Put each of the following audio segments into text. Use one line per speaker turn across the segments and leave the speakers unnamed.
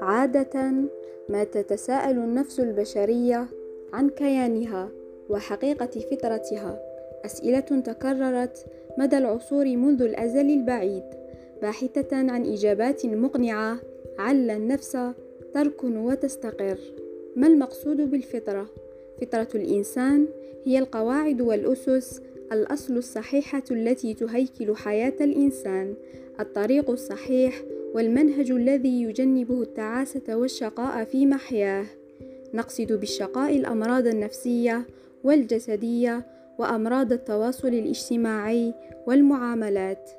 عادة ما تتساءل النفس البشرية عن كيانها وحقيقة فطرتها أسئلة تكررت مدى العصور منذ الأزل البعيد باحثة عن إجابات مقنعة عل النفس تركن وتستقر ما المقصود بالفطرة؟ فطرة الإنسان هي القواعد والأسس الأصل الصحيحة التي تهيكل حياة الإنسان الطريق الصحيح والمنهج الذي يجنبه التعاسة والشقاء في محياه. نقصد بالشقاء الأمراض النفسية والجسدية وأمراض التواصل الاجتماعي والمعاملات.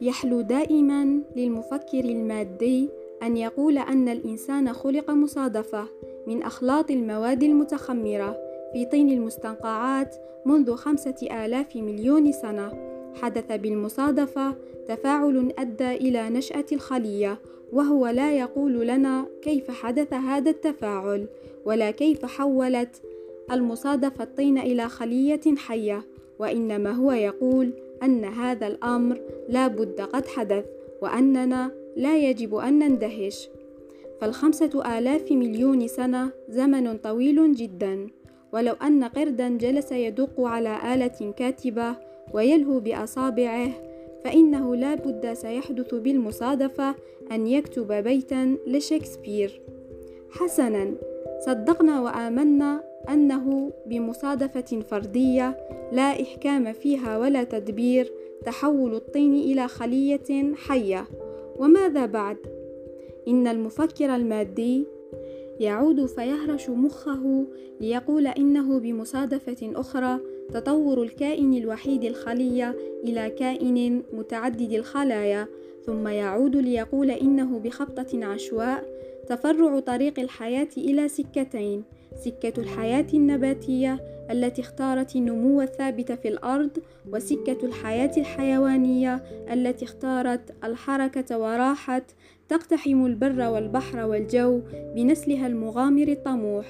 يحلو دائما للمفكر المادي أن يقول أن الإنسان خلق مصادفة من أخلاط المواد المتخمرة في طين المستنقعات منذ خمسة آلاف مليون سنة. حدث بالمصادفة تفاعل أدى إلى نشأة الخلية وهو لا يقول لنا كيف حدث هذا التفاعل ولا كيف حولت المصادفة الطين إلى خلية حية وإنما هو يقول أن هذا الأمر لا بد قد حدث وأننا لا يجب أن نندهش. فالخمسة آلاف مليون سنة زمن طويل جدا. ولو أن قردا جلس يدق على آلة كاتبة ويلهو بأصابعه فإنه لا بد سيحدث بالمصادفة أن يكتب بيتا لشكسبير حسنا صدقنا وآمنا أنه بمصادفة فردية لا إحكام فيها ولا تدبير تحول الطين إلى خلية حية وماذا بعد؟ إن المفكر المادي يعود فيهرش مخه ليقول إنه بمصادفة أخرى تطور الكائن الوحيد الخلية إلى كائن متعدد الخلايا ثم يعود ليقول إنه بخبطة عشواء تفرع طريق الحياة إلى سكتين سكة الحياة النباتية التي اختارت النمو الثابت في الأرض وسكة الحياة الحيوانية التي اختارت الحركة وراحت تقتحم البر والبحر والجو بنسلها المغامر الطموح.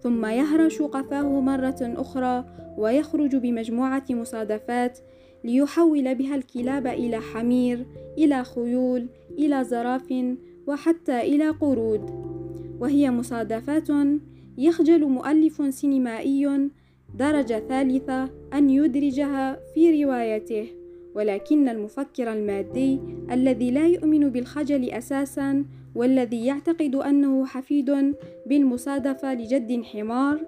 ثم يهرش قفاه مرة أخرى ويخرج بمجموعة مصادفات ليحول بها الكلاب إلى حمير إلى خيول إلى زراف وحتى إلى قرود. وهي مصادفات يخجل مؤلف سينمائي درجة ثالثة أن يدرجها في روايته ولكن المفكر المادي الذي لا يؤمن بالخجل أساسا والذي يعتقد أنه حفيد بالمصادفة لجد حمار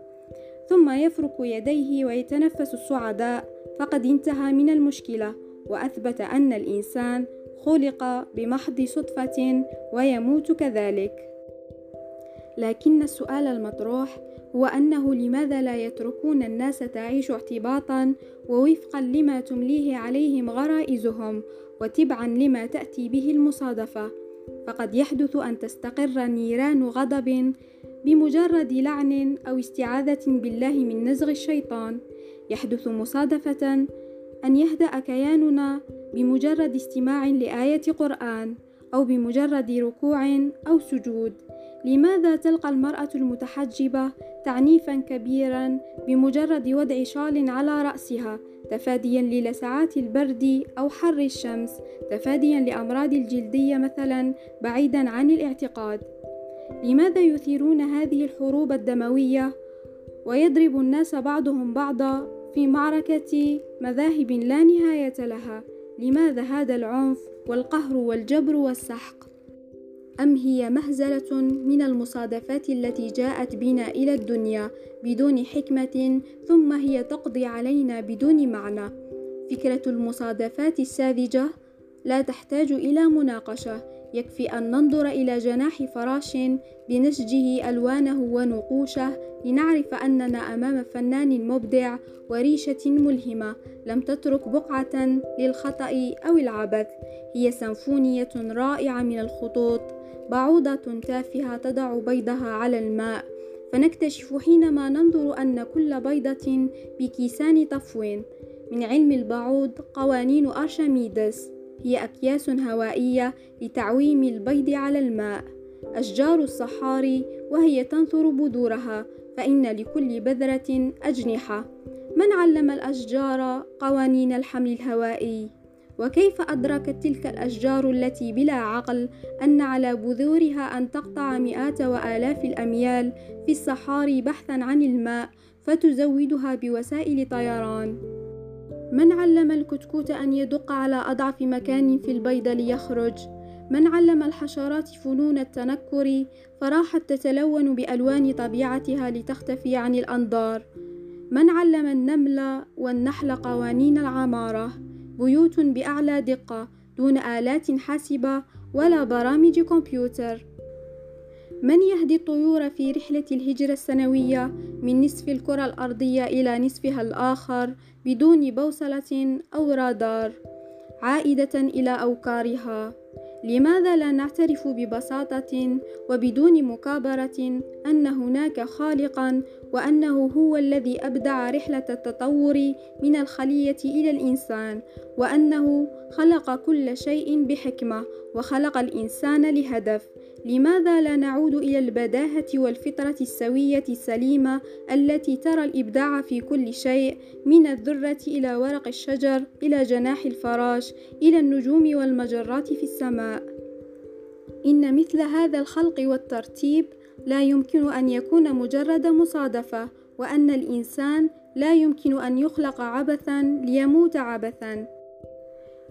ثم يفرك يديه ويتنفس الصعداء فقد انتهى من المشكلة وأثبت أن الإنسان خلق بمحض صدفة ويموت كذلك. لكن السؤال المطروح هو أنه لماذا لا يتركون الناس تعيش اعتباطا ووفقا لما تمليه عليهم غرائزهم وتبعا لما تأتي به المصادفة. فقد يحدث أن تستقر نيران غضب بمجرد لعن أو استعاذة بالله من نزغ الشيطان. يحدث مصادفة أن يهدأ كياننا بمجرد استماع لآية قرآن. أو بمجرد ركوع أو سجود. لماذا تلقى المرأة المتحجبة تعنيفا كبيرا بمجرد وضع شال على رأسها تفاديا للسعات البرد أو حر الشمس تفاديا لأمراض الجلدية مثلا بعيدا عن الاعتقاد؟ لماذا يثيرون هذه الحروب الدموية؟ ويضرب الناس بعضهم بعضا في معركة مذاهب لا نهاية لها. لماذا هذا العنف والقهر والجبر والسحق؟ أم هي مهزلة من المصادفات التي جاءت بنا إلى الدنيا بدون حكمة ثم هي تقضي علينا بدون معنى؟ فكرة المصادفات الساذجة لا تحتاج إلى مناقشة يكفي أن ننظر إلى جناح فراش بنسجه ألوانه ونقوشه لنعرف أننا أمام فنان مبدع وريشة ملهمة. لم تترك بقعة للخطأ أو العبث. هي سنفونية رائعة من الخطوط بعوضة تافهة تضع بيضها على الماء. فنكتشف حينما ننظر أن كل بيضة بكيسان طفو. من علم البعوض قوانين أرشميدس. هي أكياس هوائية لتعويم البيض على الماء. أشجار الصحاري وهي تنثر بذورها فإن لكل بذرة أجنحة. من علم الأشجار قوانين الحمل الهوائي؟ وكيف أدركت تلك الأشجار التي بلا عقل أن على بذورها أن تقطع مئات وآلاف الأميال في الصحاري بحثا عن الماء فتزودها بوسائل طيران؟ من علم الكتكوت أن يدق على أضعف مكان في البيض ليخرج؟ من علم الحشرات فنون التنكر؟ فراحت تتلون بألوان طبيعتها لتختفي عن الأنظار. من علم النمل والنحل قوانين العمارة؟ بيوت بأعلى دقة دون آلات حاسبة ولا برامج كمبيوتر. من يهدي الطيور في رحلة الهجرة السنوية من نصف الكرة الأرضية إلى نصفها الآخر بدون بوصلة أو رادار عائدة إلى أوكارها لماذا لا نعترف ببساطة وبدون مكابرة أن هناك خالقا وأنه هو الذي أبدع رحلة التطور من الخلية إلى الإنسان وأنه خلق كل شيء بحكمة وخلق الإنسان لهدف؟ لماذا لا نعود إلى البداهة والفطرة السوية السليمة التي ترى الإبداع في كل شيء من الذرة إلى ورق الشجر إلى جناح الفراش إلى النجوم والمجرات في السماء؟ إن مثل هذا الخلق والترتيب لا يمكن أن يكون مجرد مصادفة وأن الإنسان لا يمكن أن يخلق عبثا ليموت عبثا.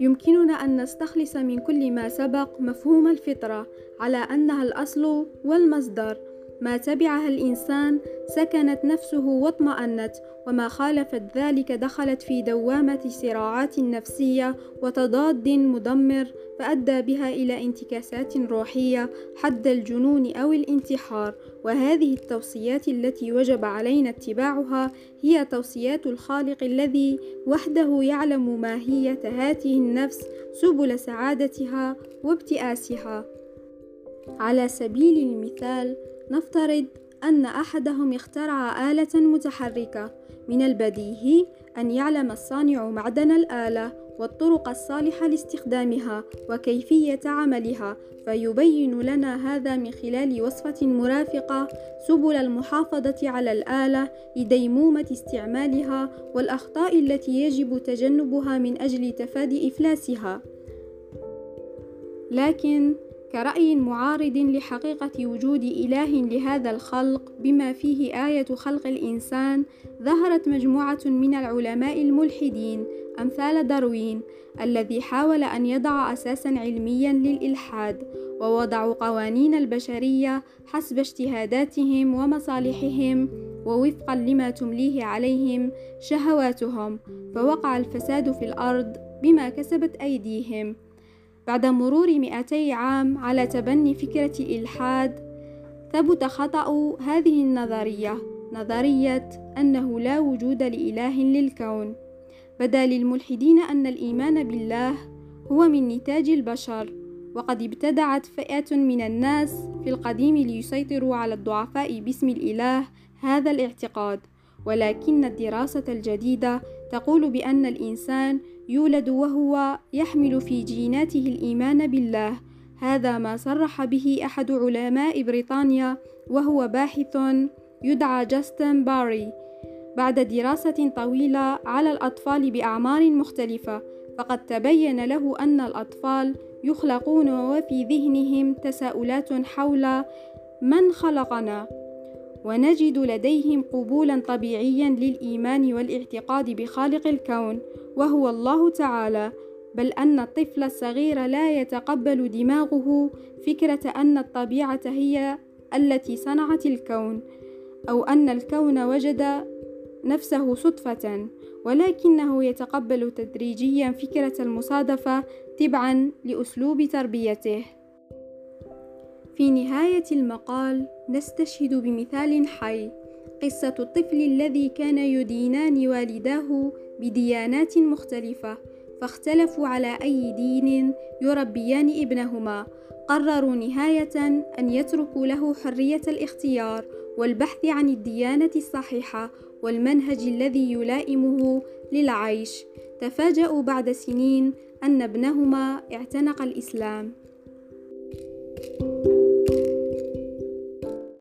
يمكننا أن نستخلص من كل ما سبق مفهوم الفطرة على أنها الأصل والمصدر. ما تبعها الإنسان سكنت نفسه واطمأنت وما خالفت ذلك دخلت في دوامة صراعات نفسية وتضاد مدمر فأدى بها إلى انتكاسات روحية حد الجنون أو الانتحار. وهذه التوصيات التي وجب علينا اتباعها هي توصيات الخالق الذي وحده يعلم ماهية هذه النفس سبل سعادتها وابتئاسها. على سبيل المثال نفترض أن أحدهم اخترع آلة متحركة من البديهي أن يعلم الصانع معدن الآلة والطرق الصالحة لاستخدامها وكيفية عملها فيبين لنا هذا من خلال وصفة مرافقة سبل المحافظة على الآلة لديمومة استعمالها والأخطاء التي يجب تجنبها من أجل تفادي إفلاسها. لكن كرأي معارض لحقيقة وجود إله لهذا الخلق بما فيه آية خلق الإنسان ظهرت مجموعة من العلماء الملحدين أمثال داروين الذي حاول أن يضع أساسا علميا للإلحاد ووضعوا قوانين البشرية حسب اجتهاداتهم ومصالحهم ووفقا لما تمليه عليهم شهواتهم فوقع الفساد في الأرض بما كسبت أيديهم. بعد مرور مئتي عام على تبني فكرة الإلحاد ثبت خطأ هذه النظرية نظرية أنه لا وجود لإله للكون. بدا للملحدين أن الإيمان بالله هو من نتاج البشر وقد ابتدعت فئة من الناس في القديم ليسيطروا على الضعفاء باسم الإله هذا الاعتقاد. ولكن الدراسة الجديدة تقول بأن الإنسان يولد وهو يحمل في جيناته الإيمان بالله. هذا ما صرح به أحد علماء بريطانيا وهو باحث يدعى جاستن باري. بعد دراسة طويلة على الأطفال بأعمار مختلفة فقد تبين له أن الأطفال يخلقون وفي ذهنهم تساؤلات حول من خلقنا. ونجد لديهم قبولا طبيعيا للإيمان والاعتقاد بخالق الكون وهو الله تعالى. بل أن الطفل الصغير لا يتقبل دماغه فكرة أن الطبيعة هي التي صنعت الكون أو أن الكون وجد نفسه صدفة. ولكنه يتقبل تدريجيا فكرة المصادفة تبعا لأسلوب تربيته. في نهاية المقال نستشهد بمثال حي قصة الطفل الذي كان يدينان والداه بديانات مختلفة فاختلفوا على أي دين يربيان ابنهما. قرروا نهاية أن يتركوا له حرية الاختيار والبحث عن الديانة الصحيحة والمنهج الذي يلائمه للعيش. تفاجأوا بعد سنين أن ابنهما اعتنق الإسلام.